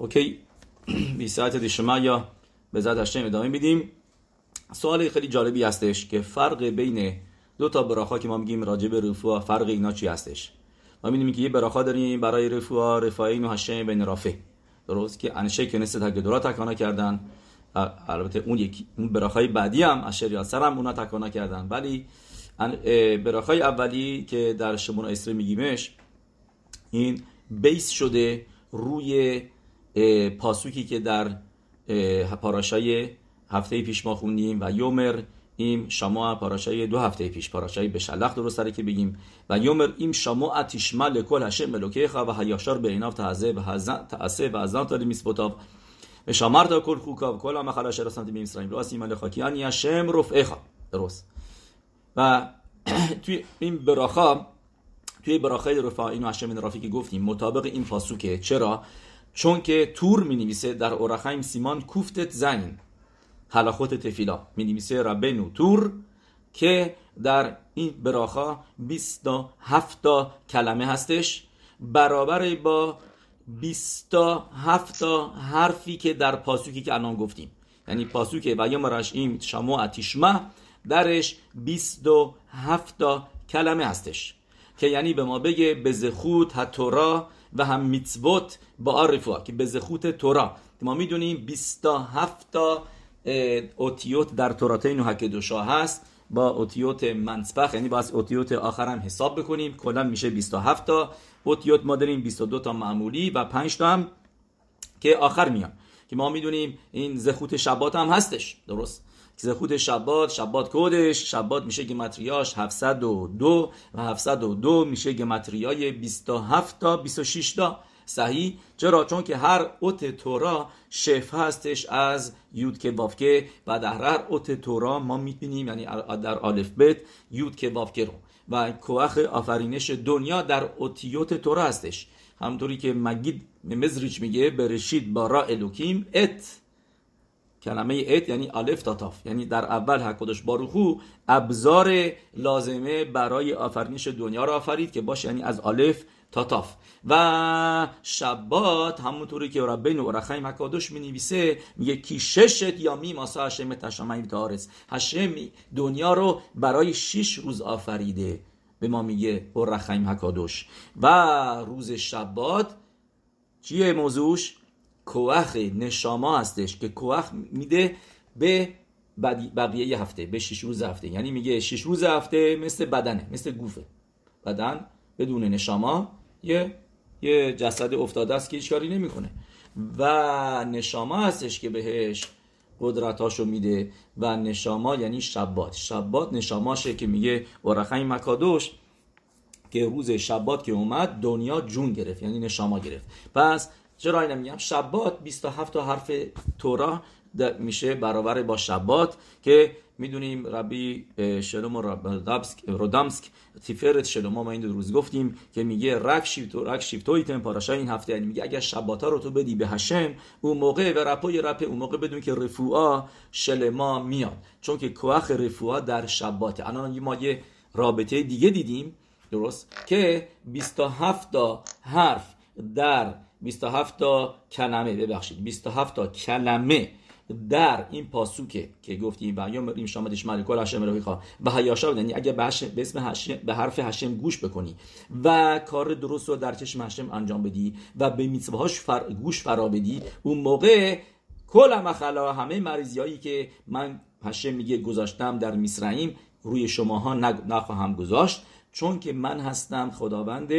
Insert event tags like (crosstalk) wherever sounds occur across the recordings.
اوکی بی ساعت یا به زد هشتم ادامه میدیم سوال خیلی جالبی هستش که فرق بین دو تا براخا که ما میگیم راجع به رفوع فرق اینا چی هستش ما می‌دونیم که یه براخا داریم برای رفوع رفاین و هشتم بین رافه درست که انشه که نسل تکدورا تکانا کردن البته اون یکی اون براخای بعدی هم اشر یاسر هم اونا تکانا کردن ولی براخای اولی که در شمون اسره میگیمش این بیس شده روی پاسوکی که در پاراشای هفته پیش ما خوندیم و یومر این شما پاراشای دو هفته پیش. پاراشای به شلخ درست سره که بگیم. و یومر این شما اتیشمل کل هشم ملوکه و هیاشار به ایناف تعزه و تعسه و ازان تاری میسپوتاف. و شمار تا کل خوکا و کل هم خلاش رسانتی بیم اسرائیم راست ایمان خاکیان هشم رفعه درست. و (clears throat) توی این براخا توی براخای رفاعین اینو هشم رافی که گفتیم مطابق این فاسوکه چرا؟ چون که تور می نویسه در اورخایم سیمان کوفتت زنین حلاخوت تفیلا می نویسه ربنو تور که در این براخا 27 تا کلمه هستش. برابر با 27 تا حرفی که در پاسوکی که الان گفتیم. یعنی پاسوک و یوم این شما اتیشمه درش 27 تا کلمه هستش. که یعنی به ما بگه به زخوت هتورا و هم میتزوت با آرفوا که به زخوت تورا. ما می‌دونیم 27 تا اوتیوت در توراتین و هکدوشا هست. با اوتیوت منسپخ یعنی باز اوتیوت آخر هم حساب بکنیم. کلا میشه 27 تا اوتیوت ما داریم 22 تا معمولی و 5 تا هم که آخر میان. که ما می‌دونیم این زخوت شبات هم هستش. درست؟ زخوت شبات شبات کودش شبات میشه گمتریاش 702 و 702 میشه گمتریای 27 تا 26 تا. صحیح؟ چرا؟ چون که هر اوت تورا شف هستش از یود که وافکه و در هر اوت تورا ما می‌بینیم یعنی در آلف بیت یود که وافکه رو. و کوخ آفرینش دنیا در اوتیوت تورا هستش. همطوری که مگید مزریچ میگه برشید با را الوکیم ات. کلمه ات یعنی الف تا تاف. یعنی در اول حکودش باروخو ابزار لازمه برای آفرینش دنیا را آفرید که باشه یعنی از الف تا تاف. و شبات همونطوری که ربین و رخیم حکادش می نویسه میگه کی ششت یا می ماسا هشم تشمعی دارس هشم دنیا رو برای شش روز آفریده. به ما میگه و رخیم و روز شبات چیه موضوعش؟ کوخ نشاما هستش که کوخ میده به بقیه هفته به شش روز هفته. یعنی میگه شش روز هفته مثل بدنه مثل گوفه. بدن بدون نشاما یه یه جسد افتاده است که هیچ کاری نمی‌کنه. و نشاما هستش که بهش قدرتاشو میده و نشاما یعنی شبات. شبات نشاماشه که میگه ورخای مکادوش که روز شبات که اومد دنیا جون گرفت یعنی نشاما گرفت. پس چرا اینو میگم؟ شبات 27 تا حرف تورا میشه برابر با شبات که می‌دونیم ربی شلوم رودامسک تیفرت شلوم. ما این دو روز گفتیم که میگه رک شیفتو رک شیفتوی تن پاراشای این هفته یعنی میگه اگر شباتا رو تو بدی به هشم اون موقع و رپای رپ اون موقع بدون که رفوعا شلما میاد. چون که کوخ رفوعا در شباته. الان ما یه رابطه دیگه دیدیم درست؟ که 27 تا حرف در 27 تا کلمه. ببخشید 27 تا کلمه در این پاسوکه که گفتیم و یا مریم شامدش ملکال هشم رو خواه. و هیاشا یعنی اگه به, به اسم هشم به حرف هشم گوش بکنی و کار درست رو در چشم هشم انجام بدی و به میتوهاش فر... گوش فرا بدی اون موقع کل مخلا همه مریضی هایی که من هشم میگه گذاشتم در میسرعیم روی شماها نخواهم گذاشت. چون که من هستم خداوند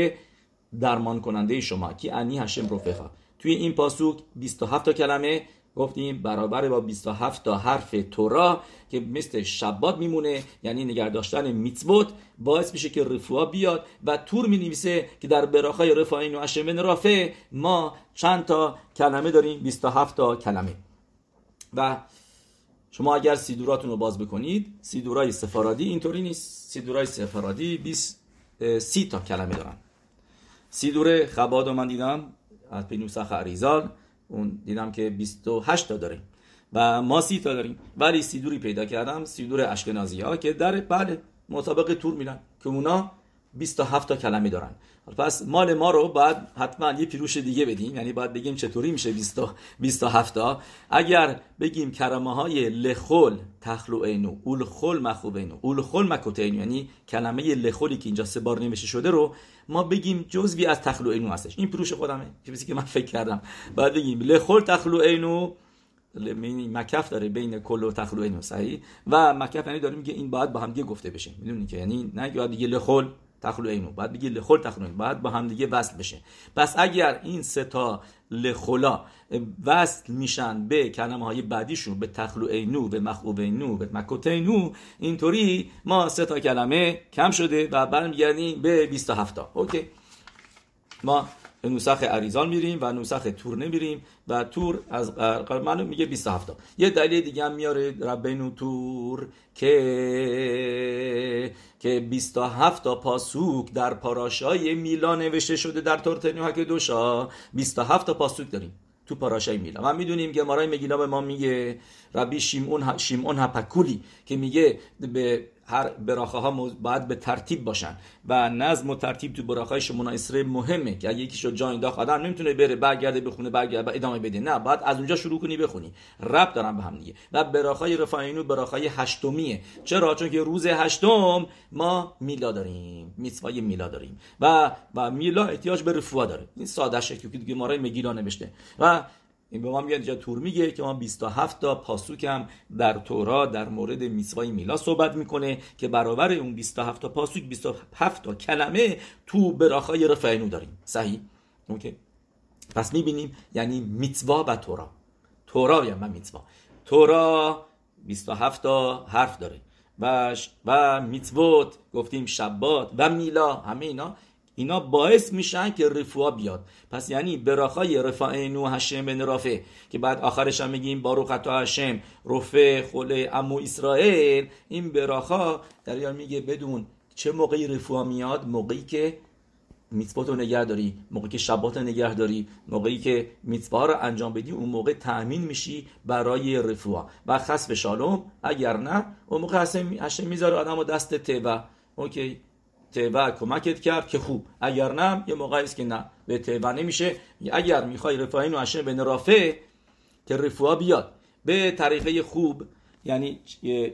درمان کننده شما کی انی هشم رفقا توی این پاسوک 27 تا کلمه گفتیم برابر با 27 تا حرف تورا که مثل شبات میمونه یعنی نگرداشتن میتوت باعث میشه که رفوا بیاد و تور می نویسه که در براخای رفاین و اشمن رافه ما چند تا کلمه داریم؟ 27 تا کلمه. و شما اگر سیدوراتون رو باز بکنید سیدورای سفارادی اینطوری نیست. سیدورای سفارادی 20 سی تا کلمه دارن. سیدور خباد رو من دیدم از پینوسخ عریزال اون دیدم که 28 تا داریم و ما سی تا داریم. ولی سیدوری پیدا کردم سیدور اشکنازی ها که در بله مطابق تور میرن که اونا 27 تا کلمه دارن. پس مال ما رو باید حتما یه پیروش دیگه بدیم. یعنی باید بگیم چطوری میشه 27 تا. اگر بگیم کرمه های لخول تخلو اینو اول خل مخوب اینو اول خل مکوتینو یعنی کلمه لخولی که اینجا سه بار نمیشه شده رو ما بگیم جزوی از تخلو اینو هستش. این پیروش خودمه. چیزی که من فکر کردم. باید بگیم لخول تخلو اینو مکف داره بین کل و تخلو اینو صحیح؟ و مکف یعنی داره میگه این باید با هم گفته بشه. می‌دونی که؟ یعنی نه یاد دیگه لخول تخلو اینو بعد بگی لخول تخلو اینو بعد با هم دیگه وصل بشه. پس اگر این سه تا لخولا وصل میشن به کلمه های بعدیشون به تخلو اینو به مخوب اینو به مکوتینو اینطوری ما سه تا کلمه کم شده و برمیگردیم به 27 تا. اوکی. ما نوسخ عریزان میریم و نوسخ تور نمیریم و تور از معلوم میگه 27 تا. یه دلیل دیگه هم میاره ربینو تور که که 27 تا پاسوک در پاراشای میلا نوشته شده در تورتنیو که دوشا. 27 تا پاسوک داریم تو پاراشای میلا. ما می‌دونیم که مارای مگیلا به ما میگه ربی شیمون شیمون هپکولی که میگه به هر براخه ها باید به ترتیب باشن. و نظم و ترتیب تو براخه های شما اسره مهمه که اگه یکیشو جا انداخت آدم نمی‌تونه بره برگرده بخونه برگرده ادامه بده. نه باید از اونجا شروع کنی بخونی. رب دارن به هم دیگه. و براخه های رفاینو براخه های هشتمیه. چرا؟ چون که روز هشتم ما میلا داریم میسوای میلا داریم. و و میلا احتیاج به رفوا داره. این ساده شکلی که دیگه مارای مگیلا نوشته. و این به ما میگه اینجا تور میگه که ما 27 تا پاسوک هم در تورا در مورد میسوای میلا صحبت می‌کنه که برابر اون 27 تا پاسوک 27 تا کلمه تو براخای رفعینو داریم. صحیح؟ اوکی. پس می‌بینیم یعنی میتوا و تورا. تورا یا من میتوا تورا 27 تا حرف داره. و و میتوت گفتیم شبات و میلا همه اینا اینا باعث میشن که رفوا بیاد. پس یعنی براخای رفاینو هشم بن رافه که بعد آخرش هم میگیم باروخ هشم رفه خله امو اسرائیل این براخا در میگه بدون چه موقعی رفوا میاد؟ موقعی که میتوات رو نگه داری موقعی که شبات نگه داری موقعی که میتوا رو انجام بدی اون موقع تأمین میشی برای رفوا. و خصف شالوم اگر نه اون موقع هشم می‌ذاره آدم و دست تبا اوکی. تبع کمکت کرد که خوب. اگر نه یه موقعی است که نه. به تبع نمیشه. اگر می‌خوای رفاین و عشر به نرافه که رفوا بیاد. به طریقه خوب یعنی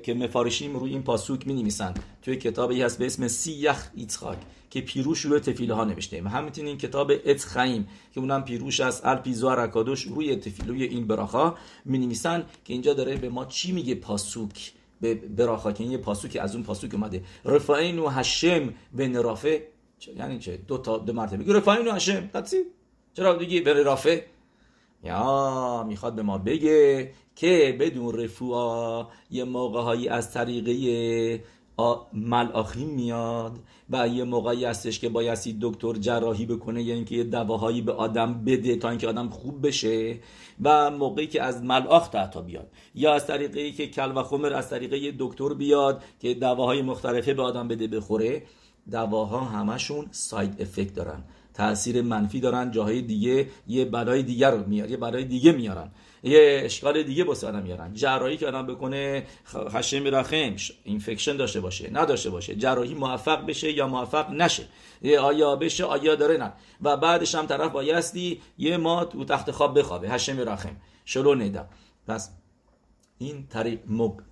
که مفارشیم روی این پاسوک می نویسن توی کتابی هست به اسم سیخ ایتخاک که پیروش روی تفیله ها نوشته. و همینطور این کتاب اتخایم که اونم پیروش از الپیزو رکادوش روی تفیلوی این براخا می نویسن که اینجا داره به ما چی میگه پاسوک. به براخا یه پاسوک از اون پاسوک اومده. رفاین و هشم به نرافه یعنی چه؟ دو تا دو مرتبه. رفاین و هشم تدسی چرا دیگه به رافه یا می‌خواد به ما بگه که بدون رفوع یه موقع هایی از طریقه ملاخیم میاد و یه موقعی هستش که بایستی دکتر جراحی بکنه یعنی که یه دواهایی به آدم بده تا اینکه آدم خوب بشه و موقعی که از ملاخ تا بیاد. یا از طریقی که کل و خمر از طریقه یه دکتر بیاد که دواهای مختلفه به آدم بده بخوره. دواها همشون ساید افکت دارن تاثیر منفی دارن جاهای دیگه یه بلای دیگر رو میار یه بلای دیگه میارن. یه اشکال دیگه با آدم میارن. جراحی که آدم بکنه خشم رخم اینفکشن داشته باشه نداشته باشه. جراحی موفق بشه یا موفق نشه. آیا بشه؟ آیا داره؟ نه. و بعدش هم طرف بایستی یه ما تو تخت خواب بخوابه. هشم رخم. شلو نیدم. پس این طریق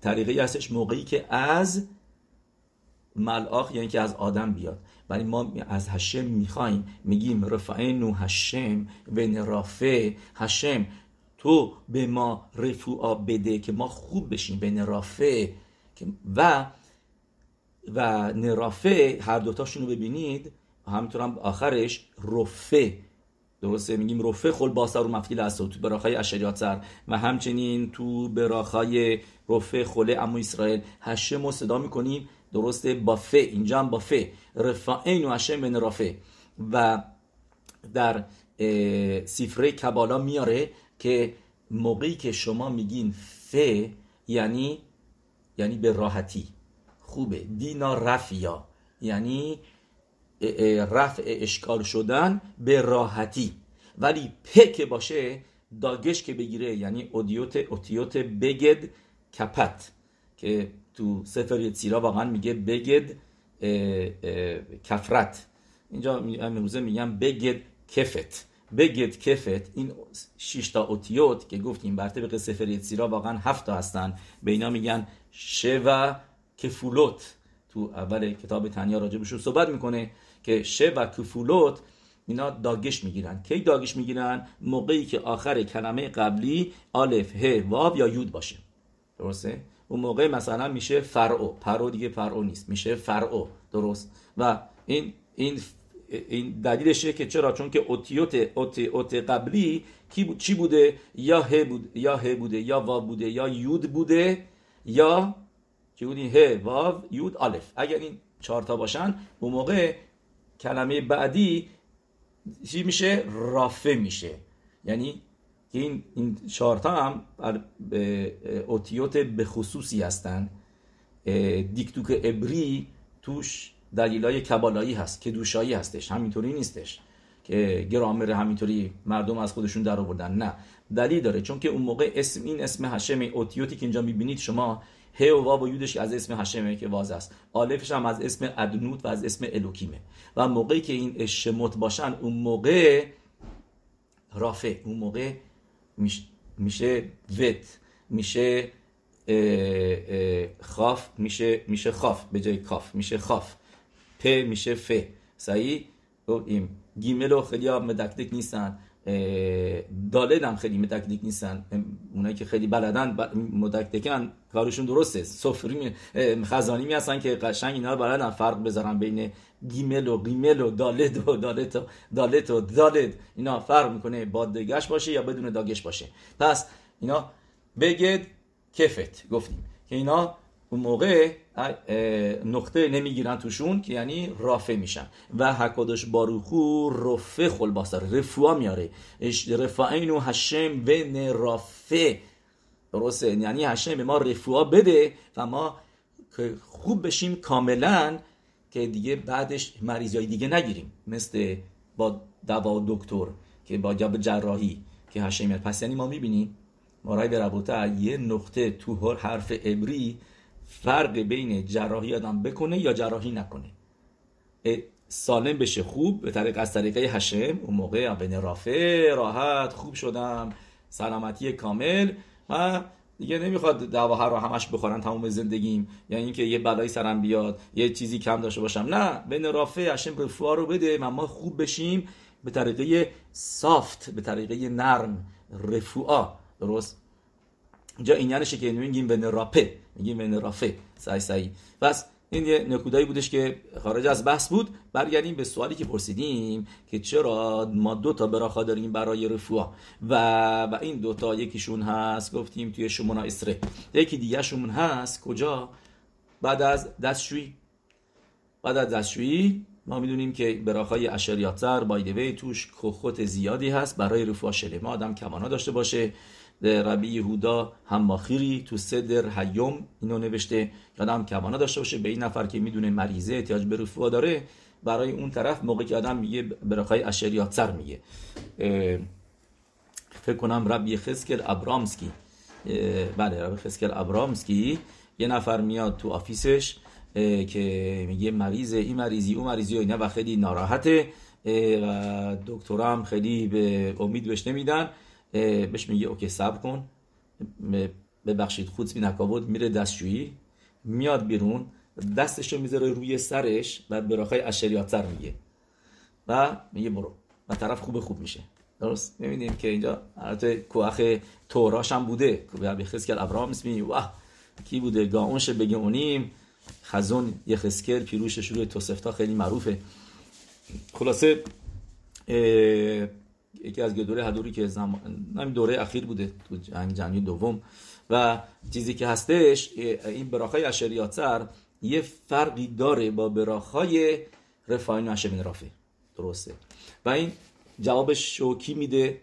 طریقه هستش موقعی که از ملاخ یعنی که از آدم بیاد. ولی ما از هشم می‌خوایم میگیم رفعین هشم و نرافه هشم تو به ما رفوع بده که ما خوب بشیم به نرافه و و نرافه هر دوتاشون رو ببینید همینطور هم آخرش رفه درسته؟ میگیم رفه خل باسر رو مفتیل است تو براخای اشریات سر. و همچنین تو براخای رفه خله امو اسرائیل. هشم رو صدا می‌کنیم. درسته؟ بافه اینجا هم بافه رفاین و هشم به نرافه و در سفره کبالا میاره. که موقعی که شما میگین ف یعنی یعنی به راحتی. خوبه. دینا رفیا. یعنی رفع اشکال شدن به راحتی. ولی پ که باشه داگش که بگیره یعنی اودیوت اوتیوت بگد کپت. که تو سفر یتسیرا واقعا میگه بگد کفرت. اینجا امروزه میگم بگد کفت. بگد کفت این شش تا اوتیوت که گفتیم بر طبق ספר יצירה واقعا هفت تا هستن. به اینا میگن שבע כפולות. تو اول کتاب תניא راجبشون صحبت می‌کنه که שבע כפולות اینا דגש می‌گیرن. کی דגש می‌گیرن؟ موقعی که آخر کلمه قبلی الف ه واو یا یود باشه. درسته؟ اون موقع مثلا میشه فرعو. پرو دیگه فرعو نیست. میشه فرعو. درست؟ و این این این دلیلشه که چرا؟ چون که اوتیوت اوت اوت قبلی کی بود چی بوده؟ یا ه بود یا ه بوده یا وا بوده یا یود بوده یا چی بودی؟ ه واو یود الف اگر این چهار تا باشن اون موقع کلمه بعدی چی میشه؟ رافه میشه. یعنی این این چهارتا هم اوتیوت به خصوصی هستن. دیکتوک ابری توش دلیلای کبالایی هست که دوشایی هستش همینطوری نیستش که گرامر همینطوری مردم از خودشون در آوردن. نه دلیل داره چون که اون موقع اسم این اسم هشم اوتیوتی که اینجا می‌بینید شما ه و واو و یودش از اسم هشمه که واز است آلفش هم از اسم ادنوت و از اسم الوکیمه. و موقعی که این شموت باشن اون موقع رافه اون موقع میشه وت میشه خاف میشه میشه خاف به جای کاف میشه خاف. پ میشه ف. صحیح؟ این گیمل خیلی ها מדקדק نیستن. دالد هم خیلی מדקדק نیستن. اونایی که خیلی بلدن מדקדק ن کارشون درسته. یه سری חזנים هستن که قشنگ اینا بلدن فرق بذارن بین گیمل و گیمل و دالد و دالت و دالت و دالد. اینا فرق می‌کنه با דגש باشه یا بدون داگش باشه. پس اینا بگید کفت گفتیم که اینا اون موقع نقطه نمی‌گیرن توشون که یعنی رافه میشن. و حکادش باروخو رفه خلباستر رفوا میاره. رفاین و هشم بن رافه درسته؟ یعنی هشم به ما رفوا بده و ما خوب بشیم کاملا که دیگه بعدش مریضای دیگه نگیریم. مثل با دوا دکتر که با جاب جراحی که هشم پس یعنی ما می‌بینیم مارای به یه نقطه تو هر حرف عبری فرق بین جراحی آدم بکنه یا جراحی نکنه. سالم بشه خوب به طریق از طریقه هشم اون موقع بین رافع راحت خوب شدم سلامتی کامل و دیگه نمی‌خواد دواها رو همش بخورن تمام زندگیم. یعنی اینکه یه بلایی سرم بیاد یه چیزی کم داشته باشم. نه بین رافع هشم رفوا رو بده و ما خوب بشیم به طریقه سافت به طریقه نرم رفوعا. درست؟ اینجا این یعنی که میگیم بین راپه میگیم بین رافه سعی سعی. پس این یه نکودایی بودش که خارج از بحث بود. برگردیم به سوالی که پرسیدیم که چرا ما دو تا براخا داریم برای رفوع و و این دو تا یکیشون هست گفتیم توی شمونا اسره. یکی دیگه شمون هست کجا؟ بعد از دستشویی. بعد از دستشویی ما می‌دونیم که براخای اشریاتر بایدوی توش کخوت زیادی هست برای رفوع ما آدم کمانا داشته باشه. ربی یهودا هماخیری تو صدر هیوم اینو نوشته. یادم کوانا داشته باشه. به این نفر که می‌دونه مریضه احتیاج به رفوا داره برای اون طرف موقعی که آدم میگه برخای اشریات سر میگه. فکر کنم ربی خسکل ابرامسکی. بله ربی خسکل ابرامسکی. یه نفر میاد تو office ش که میگه مریضه این مریضی اون مریضی و اینا و خیلی ناراحته. و دکترام خیلی به امید بهش نمیدن. بهش میگه okay صبر کن. ببخشید خود بی نکابود میره دستشویی میاد بیرون دستش رو می‌ذاره روی سرش و ברכה ی אשר יצר میگه. و میگه برو. و طرف خوب خوب میشه. درست؟ می‌بینیم که اینجا البته כוח توراش هم بوده. به خسکل ابراهام اسمی واه کی بوده؟ گاونش بگه اونیم خزون یه خسکل پیروشش روی توسفتا خیلی معروفه. خلاصه یکی از دوره هدوری که زمان دوره اخیر بوده تو جنگ جنگی دوم. و چیزی که هستش این براخای اشریاتر یه فرقی داره با براخای رفاین و رافی درسته؟ و این جوابش شوکی میده؟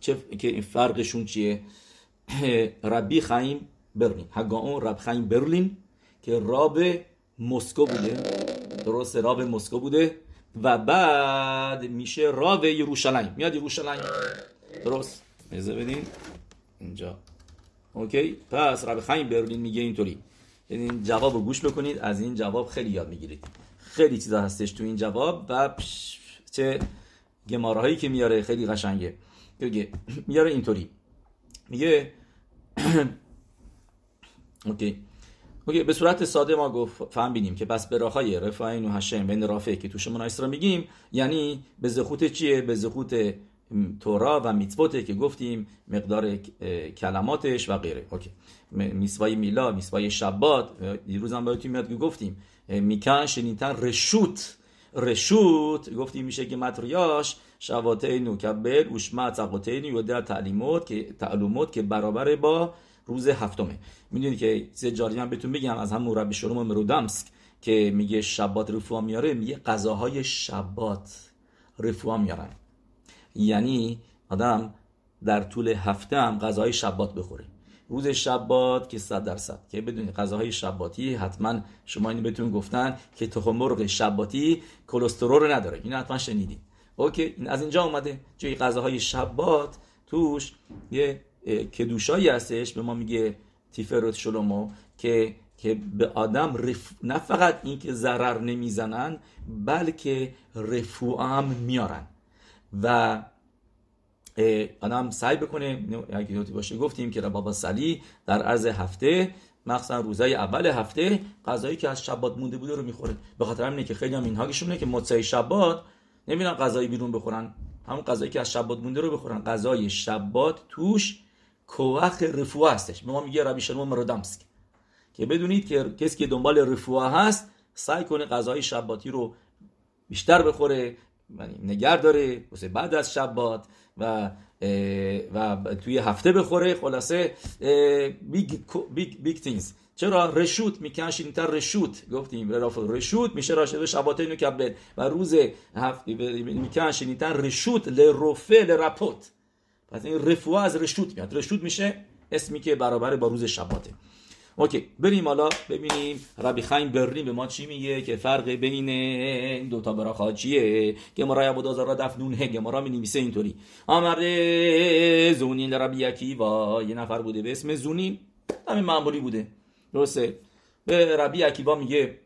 چه که این فرقشون چیه؟ (clears throat) ربی خیم برلین. هگاون رب خیم برلین که راب مسکو بوده. درسته؟ راب مسکو بوده. و بعد میشه راو یروشلایم میاد یروشلایم درست. میزه بدین. اینجا. اوکی. پس رب خیم برلین میگه اینطوری. این جواب رو گوش بکنید. از این جواب خیلی یاد می‌گیرید. خیلی چیزا هستش تو این جواب و چه گماره هایی که میاره خیلی قشنگه. میاره اینطوری. میگه (clears throat) اوکی. اوکی به صورت ساده ما گفت فهم بینیم که پس براخای رفاین و هشم بین رافه که تو شما را میگیم یعنی به زخوت چیه؟ به زخوت تورا و میتوته که گفتیم مقدار کلماتش و غیره. اوکی. میسوای میلا میسوای شبات دیروز هم بایدتون میاد که گفتیم میکن شنیتن رشوت. رشوت گفتیم میشه که متریاش شواتین و کبل اوشمت زقاتین و در تعلیمات که تعلیمات که برابر با روز هفتمه. می‌دونید که سه جاری هم بهتون بگم از هم مربی شروم مرودمسک که میگه شبات رفوا میاره میگه غذاهای شبات رفوا میارن. یعنی آدم در طول هفته هم غذاهای شبات بخوره. روز شبات که صد درصد. که بدونید غذاهای شباتی حتما شما اینو بهتون گفتن که تخم مرغ شباتی کلسترول رو نداره. این حتما شنیدین. اوکی از اینجا اومده. جای غذاهای شبات توش یه کدوشایی هستش به ما میگه تیفروت شلومو که که به آدم رف... نه فقط اینکه ضرر نمی‌زنن بلکه رفوع هم میارن. و آدم سعی بکنه اگه باشه گفتیم که بابا سلی در عرض هفته مخصوصا روزای اول هفته غذایی که از شبات مونده بوده رو می‌خوره. به خاطر همینه که خیلی هم اینهاگشونه که مدعی شبات نمیرن غذایی بیرون بخورن. همون غذایی که از شبات مونده رو بخورن. غذای شبات توش کوخ رفوه هستش. به ما میگه ربی شلمون مرودمسک که بدونید که کسی که دنبال رفوه هست سعی کنه غذای شباتی رو بیشتر بخوره یعنی نگر داره واسه بعد از شبات و و توی هفته بخوره خلاصه بیگ بیگ بیگ تینگز چرا؟ رشوت میکنشین تا رشوت. گفتیم رشوت میشه راشه شباته اینو کبل و روز هفته میکنشین تا رشوت لروفه لرپوت پس این رفوه از رشوت میاد. رشوت میشه اسمی که برابر با روز شباته. اوکی بریم حالا ببینیم. ربی خیم بریم به ما چی میگه؟ که فرق بین این دوتا براخا که مرای عبود آزارا دفنون هگه مرا می نویسه اینطوری. آمرده زونین ربی و یه نفر بوده به اسم زونین. همین معمولی بوده. درسته. به ربی اکیوا میگه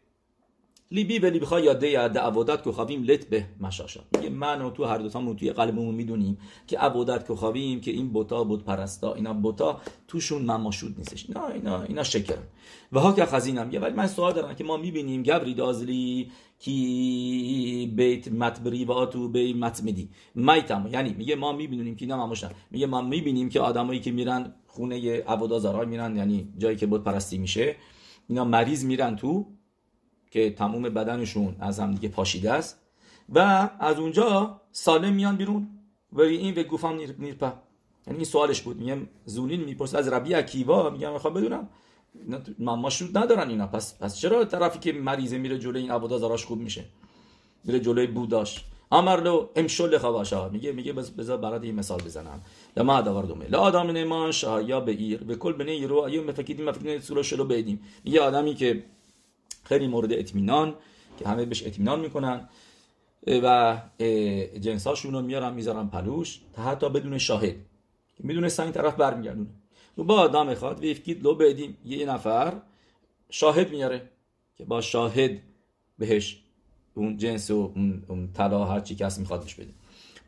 لیبی ولی بخوای یاده یاد عبادت که خوابیم لط به مشاشا. میگه من و تو هر دوتامون توی قلبمون می‌دونیم که عبادت که خوابیم که این بوتا بود پرستا اینا بوتا توشون مماشود نیستش. اینا اینا اینا شکرن. و ها که خزینم یه ولی من سوال دارم که ما می‌بینیم گبری دازلی کی بیت متبری و تو بی متمدی میتم یعنی میگه ما می‌بینیم که اینا مماشن میگه ما می‌بینیم که آدمایی که میرن خونه عبادت میرن یعنی جایی که بود پرستی میشه اینا مریض میرن تو که تموم بدنشون از هم دیگه پاشیده است. و از اونجا سالم میان بیرون. و این به گوفام نیرپا یعنی این سوالش بود. میگم زونین می‌پرسه از ربی اکیوا میگم می‌خوام بدونم. ما ندارن اینا. پس پس چرا طرفی که مریضه میره جلوی این عبادا زاراش خوب میشه؟ میره جلوی بوداش. امرلو امشل خواشا میگه میگه بذار برات این مثال بزنم. لما داور دومه. لا آدم نمان یا به ایر. به کل بنه یرو ایو مفکیدیم مفکیدیم سورا شلو بدیم. میگه آدمی که خیلی مورد اطمینان که همه بهش اطمینان می‌کنن. و جنساشون رو میارن می‌ذارن پلوش تا حتی بدون شاهد. می‌دونه این طرف برمیگردونه. و با آدم می‌خواد ویفکید لو بدیم یه نفر شاهد میاره که با شاهد بهش اون جنس و اون طلا هر چی کس می‌خواد بهش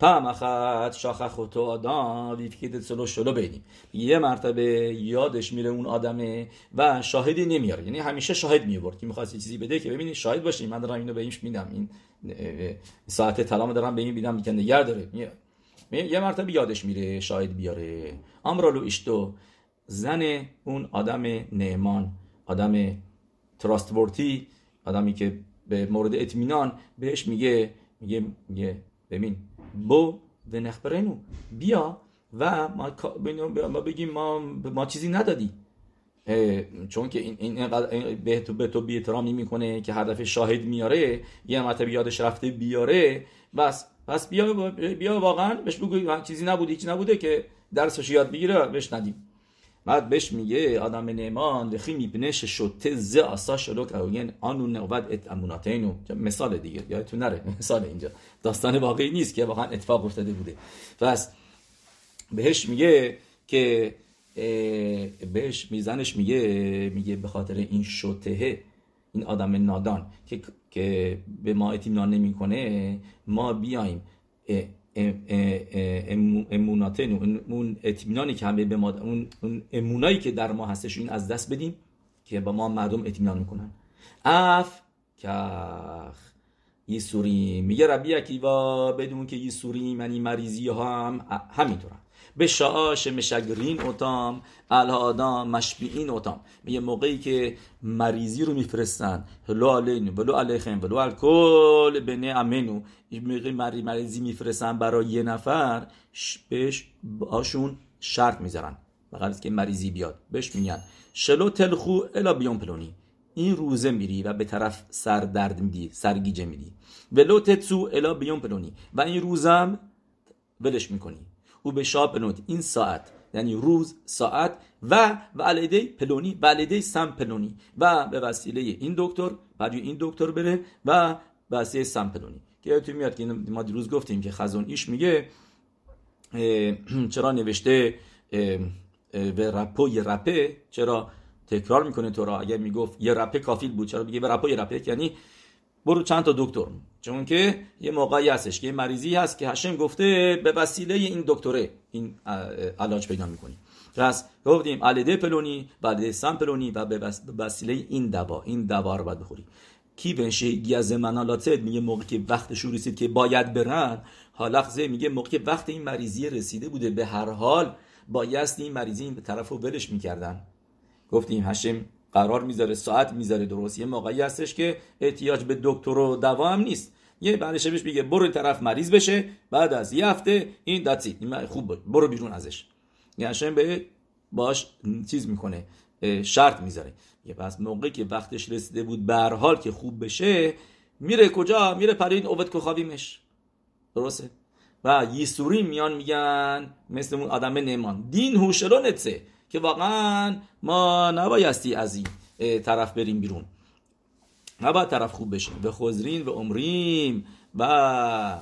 پام اخت شاخ خودتو آدم ویفکید سلو شلو بینیم یه مرتبه یادش میره اون آدمه و شاهدی نمیاره یعنی همیشه شاهد میورد که می‌خواست چیزی بده که ببینید شاهد باشیم من دارم اینو به اینش میدم این ساعت طلا دارم به این میدم میگه نگه داره یه مرتبه یادش میره شاهد بیاره אמרה לו אשתו زن اون آدم נאמן آدم trustworthy ی آدمی که به مورد اطمینان بهش میگه میگه میگه ببین בוא ונכפרנו بیا و ما, ما بگیم ما, ما چیزی ندادی. چون که این, این به تو به تو بی احترامی می‌کنه که هدف شاهد میاره یه مرتبه یادش رفته بیاره. بس پس بیا بیا واقعا بهش بگو چیزی نبوده هیچ نبوده که درسش یاد بگیره بهش ندیم. بعد بهش میگه آدم نعمان دخی میبنش شده ز آسا شلوک اوین آنو نوبت ات اموناتینو. مثال دیگه یادتون نره؟ (laughs) مثال اینجا. داستان واقعی نیست که واقعا اتفاق افتاده بوده. پس بهش میگه که بهش میزنش میگه میگه به خاطر این شتهه این آدم نادان که که به ما اطمینان نمی‌کنه ما بیایم. اموناتن اون اطمینانی که همه به ما اون امونایی که در ما هستش این از دست بدیم که با ما مردم اطمینان می‌کنن. اف کخ یسوریم میگه ربی اکیوا بدون که یسوریم یعنی مریضی ها هم همینطورن. به شعاش مشگرین اوتام الهادام مشبیین اوتام میگه موقعی که مریضی رو میفرستن. لو علین ولو علیخم ولو الکل بنه امنو موقعی مریضی میفرستن برای یه نفر بهش باشون شرط می‌ذارن. فقط که مریضی بیاد. بهش میگن. شلو تلخو الا بیون پلونی. این روزه میری و به طرف سر درد میدی سرگیجه میدی. ولو تتسو الا بیون پلونی. و این روزم ولش می‌کنی. او به شاب بنوت این ساعت یعنی روز ساعت و ولیده پلونی ولیده سم پلونی و به وسیله این دکتر برای این دکتر بره و وسیله سم پلونی. که تو میاد که ما دیروز گفتیم که خزون ایش میگه (clears throat) چرا نوشته به رپو یه رپه؟ چرا تکرار می‌کنه تو را؟ اگر می‌گفت یه رپه کافیل بود چرا بگه به رپو یه رپه؟ یعنی برو چند تا دکتر. چون که یه موقعی هستش که یه مریضی هست که هشم گفته به وسیله این دکتره این علاج پیدا می‌کنی پس گفتیم علیده پلونی بعد سم پلونی و به وسیله این دوا این دوا رو باید بخوری کی بنشه گیز منالاتت میگه موقع که وقتش رسید که باید برن حالخزه میگه موقع که وقت این مریضی رسیده بوده به هر حال بایست این مریضی این طرف رو ولش می‌کردن. گفتیم هشم قرار می‌ذاره ساعت می‌ذاره درست. یه موقعی هستش که احتیاج به دکتر و دوا نیست. یه بعدش بهش میگه برو طرف مریض بشه بعد از یه هفته این دتی خوب بود برو بیرون ازش. یعنی به باش چیز می‌کنه شرط می‌ذاره. یه پس موقعی که وقتش رسیده بود به حال که خوب بشه میره کجا؟ میره پرین اوبت کخاویمش درسته؟ و یسوری میان میگن مثل اون آدم نمان دین هوشلو نتسه که واقعا ما نبایستی از این طرف بریم بیرون. نباید طرف خوب بشیم به خزرین و عمریم و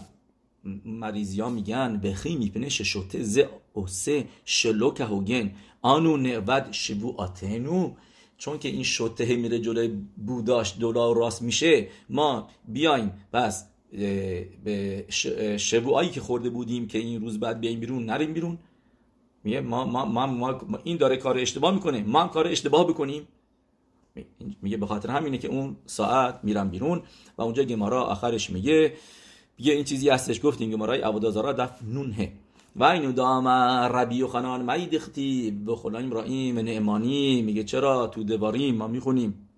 مریضی ها میگن بخی میپنه ششوته ز اوسه شلو که هوگن آنو نعود شبو آتنو چون که این شوته میره جلوی بوداش دولا راست میشه ما بیایم. پس به شبوهایی که خورده بودیم که این روز بعد بیایم بیرون نریم بیرون. میگه ما, ما, ما, ما, این داره کار اشتباه می‌کنه. ما کار اشتباه بکنیم. میگه به خاطر همینه که اون ساعت میرم بیرون و اونجا گمارا آخرش میگه یه این چیزی هستش گفتیم گمارای عبودازارا دف نونه. و اینو دام ربی و خنان مایی دختی به خلایم راییم نعمانی. میگه چرا تو دواریم ما می‌خونیم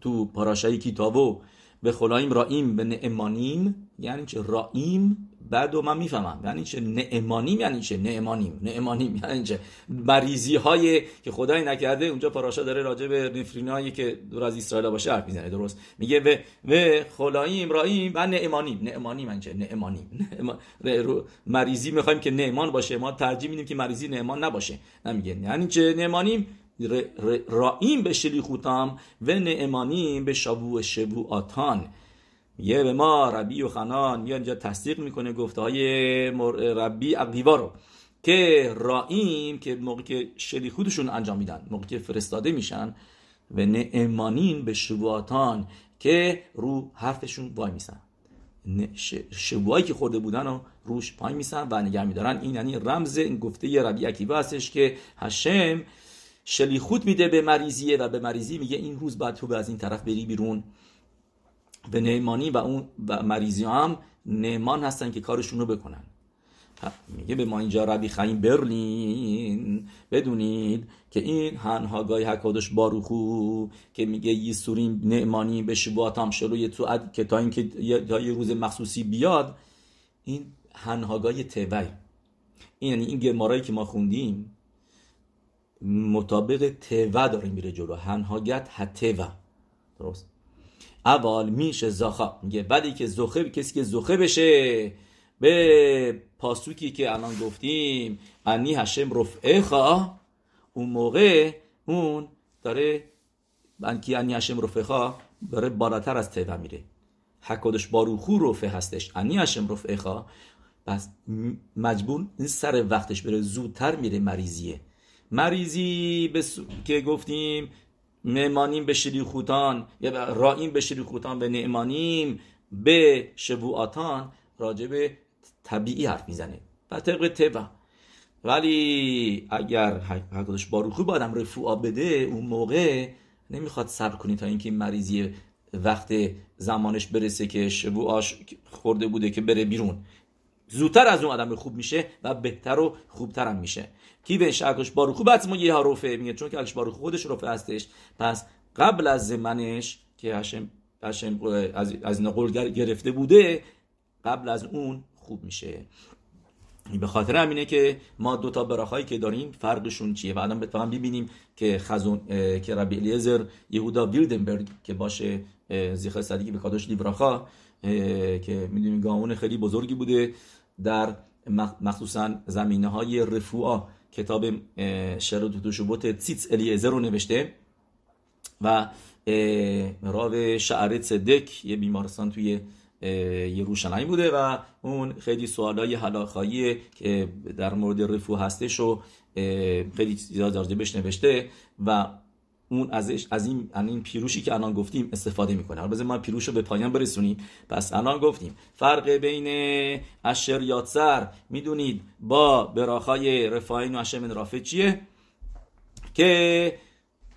تو پاراشای کتابو به خلایم راییم به نعمانیم؟ یعنی چه راییم بعد و من می‌فهمم. یعنی چه نعمانیم یعنی چه نعمانیم؟ نعمانیم یعنی چه؟ مریضی های که خدای نکرده اونجا پاراشا داره راجع به نفرینایی که دور از اسرائیل باشه حرف می‌زنه درست؟ میگه به و خلایم راییم و نعمانیم. نعمانیم یعنی چه؟ نعمانیم. مریضی می‌خوایم که نعمان باشه. ما ترجیح میدیم که مریضی نعمان نباشه. نمیگه. یعنی چه؟ نعمانیم. راییم به شلیخوتام و نعمانیم به شبو شبو یه به ما ربی و خنان میاد اینجا تصدیق می‌کنه گفته های ربی عقیوا رو که رائیم که موقع که خودشون انجام میدن موقع که فرستاده میشن و نعمانین به شبواتان که رو حرفشون وای میسن. شبوهایی که خورده بودن رو روش پای میسن و نگه میدارن. این یعنی رمز این گفته ربی عکیبه هستش که هشم شلیخوت میده به مریضیه و به مریضی میگه این روز بعد تو از این طرف بری بیرون. به نیمانی و اون و مریضی هم نیمان هستن که کارشون رو بکنن. میگه به ما اینجا ربی خیم برلین. بدونید که این هنهاگای حکادش باروخو که میگه یسوریم نعمانی به شبوات هم شروع تو که تا اینکه یه روز مخصوصی بیاد این هنهاگای توی این یعنی این گرمارایی که ما خوندیم مطابق توه داره میره جلو. هنهاگت هتوه درست؟ اول میشه زاخا. میگه ولی که زخه کسی که زخه بشه به پاسوکی که الان گفتیم انی هشم رفعه اون موقع اون داره انکی انی هشم رفعه داره بالاتر از تیوه میره. حکادش باروخو رفعه هستش. انی هشم رفعه پس مجبور این سر وقتش بره زودتر میره مریضیه. مریضی بس... که گفتیم یا رائیم به شریخوتان به نعمانیم به شبوعاتان راجع به طبیعی حرف می‌زنه. و طبق طبع. ولی اگر حقیقتش باروخی با آدم رفوع بده اون موقع نمی‌خواد صبر کنی تا اینکه این مریضی وقت زمانش برسه که آش خورده بوده که بره بیرون. زودتر از اون آدم خوب میشه و بهتر و خوبتر هم میشه. کی به شرکش باروخو بعد یه روفه میگه چون که باروخو خودش روفه هستش. پس قبل از زمانش که هشم, هشم از, از این قول گرفته بوده قبل از اون خوب میشه. به خاطر همینه که ما دو تا براخایی که داریم فرقشون چیه؟ و الان فقط ببینیم که خزون که ربی الیزر یهودا ویلدنبرگ که باشه زیخ صدیقی به کادوش لیبراخا که می‌دونیم گامون خیلی بزرگی بوده. در مخصوصا زمینه های رفوعا. کتاب شرط و شبوت تیتس الیزر رو نوشته و راو شعر صدک یه بیمارستان توی یروشلایم بوده و اون خیلی سوالای حلاخایی که در مورد رفو هستش و خیلی زیاد بهش نوشته و اون ازش از این این پیروشی که الان گفتیم استفاده می‌کنه. حالا بذار ما پیروش رو به پایان برسونیم. پس الان گفتیم فرق بین اشر یادسر می‌دونید با براخای رفاین و اشر رافه چیه؟ که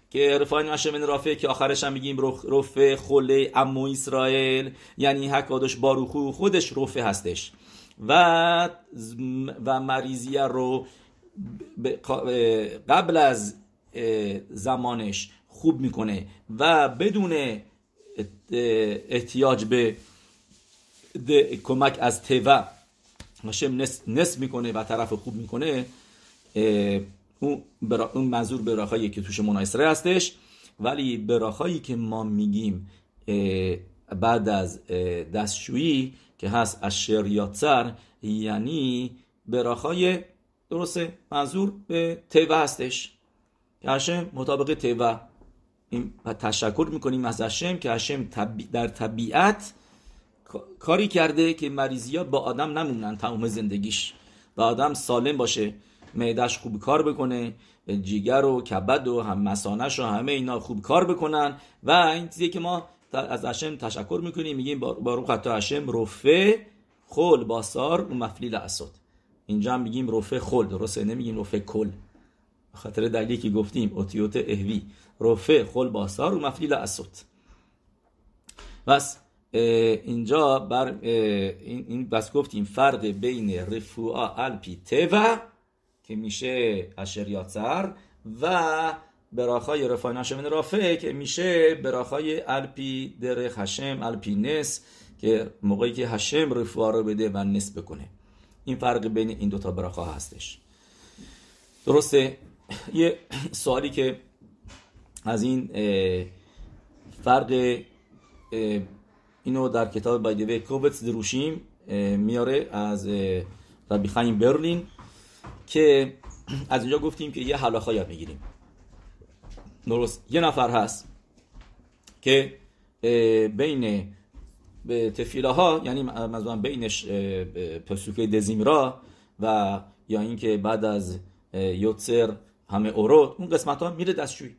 که رفاین اشر رافه که آخرش هم میگیم رفه خله امو اسرائیل. یعنی حکادش باروخو خودش رفه هستش. و و مریضیه رو قبل از زمانش خوب می‌کنه و بدون احتیاج به کمک از توا هاشم نس, می‌کنه و طرف خوب می‌کنه اون, برا اون منظور براخایی که توش منایسره هستش. ولی براخایی که ما میگیم بعد از دستشویی که هست از شریاتسر یعنی براخای درسته منظور به توا هستش. که هشم مطابق تیوه این تشکر می‌کنیم از هشم که هشم در طبیعت کاری کرده که مریضی ها با آدم نمونن تمام زندگیش. و آدم سالم باشه معدش خوب کار بکنه جیگر و کبد و هم مسانش و همه اینا خوب کار بکنن. و این چیزی که ما از هشم تشکر می‌کنیم میگیم بارو خطا هشم رفه خل باسار و مفلیل اسد. اینجا هم میگیم رفه خل درسته؟ نمیگیم رفه کل. خاطر دلیلی که گفتیم اوتیوت اهوی رفه خل باسار و مفلیل اسوت بس اینجا بر این, این بس گفتیم فرق بین رفوعا الپی توا که میشه اشریاتسر و براخای رفای نشمن رافه که میشه براخای الپی در خشم الپی نس که موقعی که هشم رفوع رو بده و نس بکنه. این فرق بین این دوتا براخا هستش. درسته؟ یه سوالی که از این فرق اینو در کتاب بایدوه کوبتس دروشیم میاره از ربی خایم برلین که از اینجا گفتیم که یه حلاخا یاد می‌گیریم. درست. یه نفر هست که بین تفیله ها یعنی مثلا بینش پسوکه دزیمرا و یا اینکه بعد از یوتسر همه اورو اون قسمت ها میره دستشویی.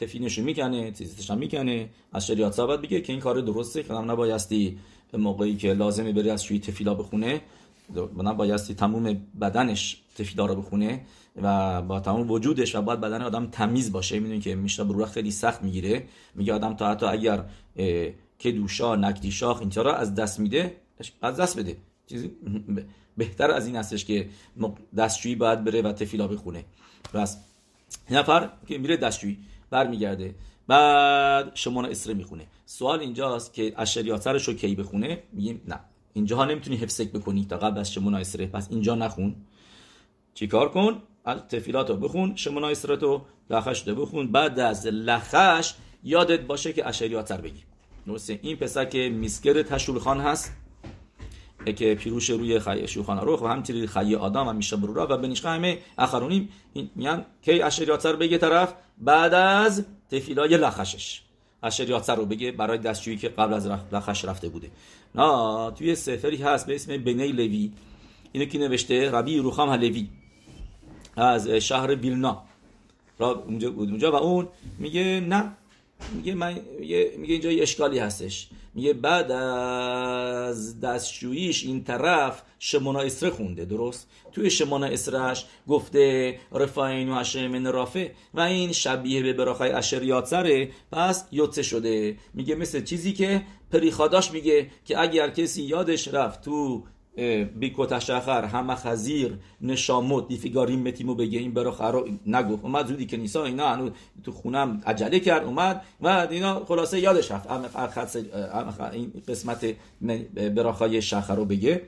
تفینشو می‌کنه تیزیتش هم می‌کنه. از شریعت ثابت بگه که این کار درسته که نبایستی موقعی که لازمه بری از شوی تفیلا بخونه نبایستی تموم بدنش تفیلا رو بخونه و با تمام وجودش و باید بدن آدم تمیز باشه. می‌دونی که میشه برو خیلی سخت می‌گیره. میگه آدم تا حتی اگر که دوشا نکدیشاخ اینطورا از دست میده از دست بده. چیزی بهتر از این هستش که دستشویی باید بره و تفیلا بخونه. پس نفر که میره دستشویی برمیگرده. بعد شما اسره می‌خونه. سوال اینجاست که اشریاترش رو کی بخونه؟ میگیم نه. اینجا نمی‌تونی حفظک بکنی. تا قبل از شمونا اسره. پس اینجا نخون. چیکار کن؟ تفیلات رو بخون. شمونا اسره تو لخش رو بخون. بعد از لخش یادت باشه که اشریاتر بگی. درسته؟ این پسر که میسکر تشول خان هست که پیروش روی خی شوخان روخ و همچنین خی آدم و میشه برورا و بنیشقه همه اخرونیم میان کی اشریاتر بگه طرف بعد از تفیلای لخشش. اشریاتر رو بگه برای دستشویی که قبل از لخش رفته بوده. نه توی سفری هست به اسم بنی لوی. اینو که نوشته؟ ربی روخام هلوی از شهر ویلنا. را اونجا بود. اونجا و اون میگه نه. میگه من میگه اینجا یه اشکالی هستش. میگه بعد از دستشوییش این طرف شمونا اسره خونده درست؟ توی شمونا اسرش گفته رفاین و هشم رافه و این شبیه به براخای اشریات سره پس یوتسه شده. میگه مثل چیزی که پریخاداش میگه که اگر کسی یادش رفت تو بیکوت شخر همه خزیر نشاموت دیفیگاری متیمو بگه این برا خرا نگفت اومد زودی که نیسا اینا هنو تو خونم عجله کرد اومد و اینا خلاصه یادش رفت. این قسمت براخای شخر رو بگه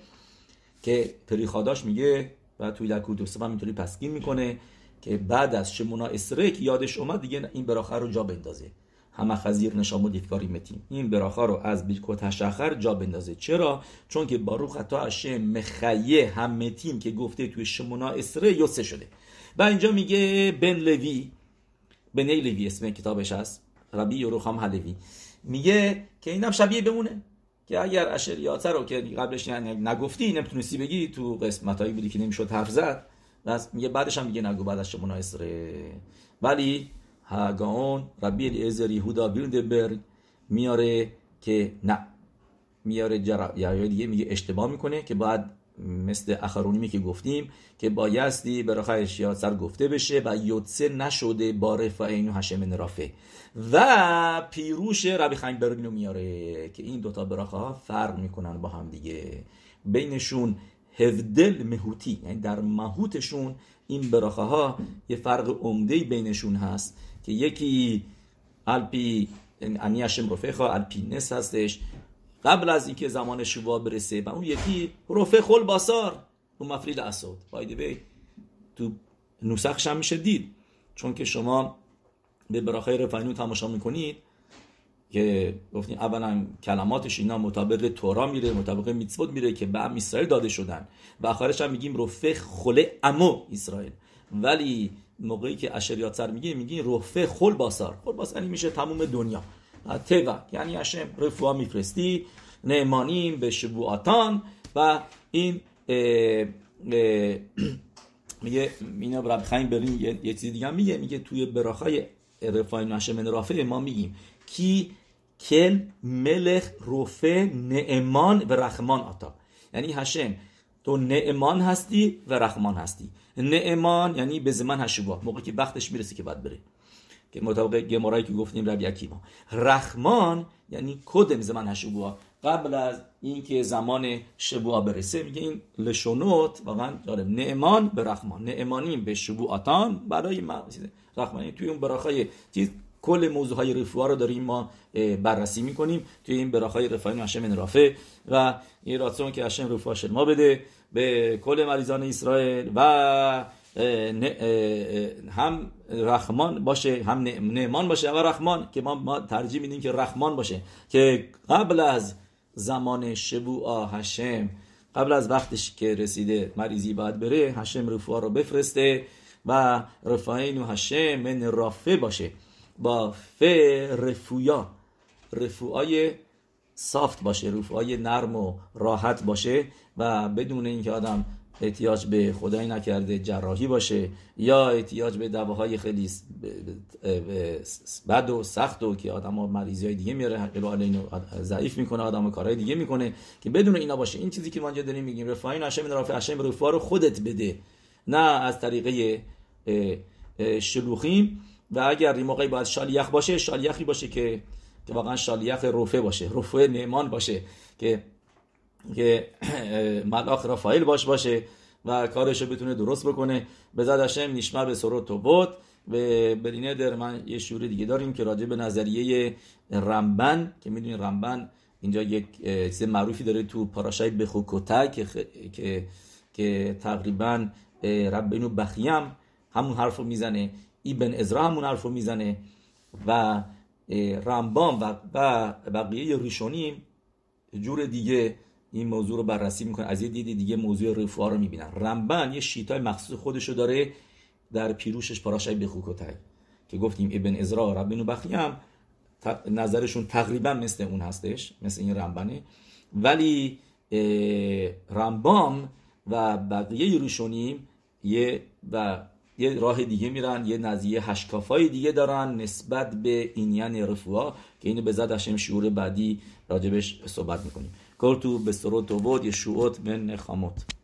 که پریخاداش میگه و توی کودوسه هم اینطوری پسگین می‌کنه که بعد از شمونا اسرک یادش اومد دیگه این براخه رو جا بندازه. همه خزیر نشامو دیفکاری متیم این براخا رو از بیرکو تشخر جا بندازه. چرا؟ چون که باروخ خطا هشم مخیه هم متیم که گفته توی شمونا اسره یوسه شده. و اینجا میگه بن لوی بنی لوی اسم کتابش هست. ربی یروخام حلوی میگه که اینم شبیه بمونه. که اگر اشریات رو که قبلش یعنی نگفتی نمی‌تونستی بگی تو قسمتایی بودی که نمی‌شد حرف زد. میگه بعدش هم میگه نگو بعد از شمونا اسره. ولی هاگاون ربی الیعزر یهودا بیلدبرگ میاره که نه. میاره جرا یا دیگه میگه اشتباه می‌کنه که باید مثل اخرونیمی که گفتیم که بایستی اشیاء سر گفته بشه و یوتسه نشده با رفعین و هشم رافه و پیروش ربی خنگبرگ رو میاره که این دوتا براخه ها فرق می‌کنن با هم دیگه. بینشون هفدل مهوتی یعنی در مهوتشون این براخه ها یه فرق عمده بینشون هست. که یکی الپی انی هشم رفیخا الپی نس هستش. قبل از اینکه زمان شوا برسه و اون یکی رفه خل باسار اون مفریل اسود. بایدی بی تو نوسخش هم میشه دید. چون که شما به براخه رفعنی تماشا می‌کنید که گفتیم اولا کلماتش اینا مطابق تورا میره مطابق میتسبوت میره که به اسرائیل داده شدن. و آخرش هم میگیم رفه خله امو اسرائیل. ولی موقعی که اشریات سر میگه میگه رفه خل باسار خل باسار میشه تموم دنیا. توا یعنی اشم رفوا میفرستی نعمانیم به شبوعاتان و این (clears throat) میگه اینا رب خیم بریم یه, یه چیز دیگه میگه. میگه توی براخای رفای نشم رافه ما میگیم کی کل ملخ رفه نعمان و رحمان آتا. یعنی هشم تو نعمان هستی و رحمان هستی. نعمان یعنی به زمان هشبا موقعی که وقتش می‌رسه که باید بره. که مطابق گمارایی که گفتیم ربی اکیما رحمان یعنی کدم زمان هشبا قبل از اینکه زمان شبوع برسه میگه این لشونوت واقعا داره نعمان به رحمان. نعمانیم به شبوعاتان برای رحمانی توی اون براخای چیز کل موضوع های رفوها رو داریم ما بررسی می‌کنیم توی این براخای رفای هشم رافه و این راتون که هشم رفوها ما بده به کل مریضان اسرائیل و هم رحمان باشه هم نعمان باشه و رحمان که ما, ما ترجیح میدیم که رحمان باشه که قبل از زمان شبوع هشم قبل از وقتش که رسیده مریضی باید بره هشم رفوها رو بفرسته و رفاین و هشم من رافه باشه. با ف رفویا رفوهای سافت باشه رفوهای نرم و راحت باشه و بدون اینکه آدم احتیاج به خدای نکرده جراحی باشه یا احتیاج به دواهای خیلی بد و سخت و که آدم ها مریضی های دیگه میاره ضعیف می‌کنه آدم ها کارهای دیگه می‌کنه که بدون اینا باشه. این چیزی که ما اینجا داریم میگیم رفاهی نشه من رفع هشم رو خودت بده. نه از طریقه شلوخیم و اگر این موقعی باید شالیخ باشه شالیخی باشه که که واقعا شالیخ روفه باشه روفه نعمان باشه که که ملاخ رافائیل باش باشه و کارش رو بتونه درست بکنه. به زد هشم نیشمر به سرود تو بود. به برینه در من یه شوری دیگه داریم که راجع به نظریه رمبن که می‌دونی رمبن اینجا یک چیز معروفی داره تو پاراشای بخوکوتا که, که که تقریبا ربینو بخیم همون حرف می‌زنه. ایبن ازرا همون حرف رو می‌زنه و رمبان و, بقیه ریشونیم جور دیگه این موضوع رو بررسی می‌کنه. از یه دیدی دیگه موضوع رفوها رو می‌بینن. رمبن یه شیتای مخصوص خودشو داره در پیروشش پاراشای بخوکوتای که گفتیم ابن ازرا و ربین و هم نظرشون تقریبا مثل اون هستش مثل این رمبنه ولی رمبام و بقیه روشونیم یه و یه راه دیگه میرن یه نظیه هشکافای دیگه دارن نسبت به اینیان رفوها که اینو به زد هشم شعور بعدی راجبش صحبت می‌کنیم. کارتو به سروت و بود یه شعوت من خاموت.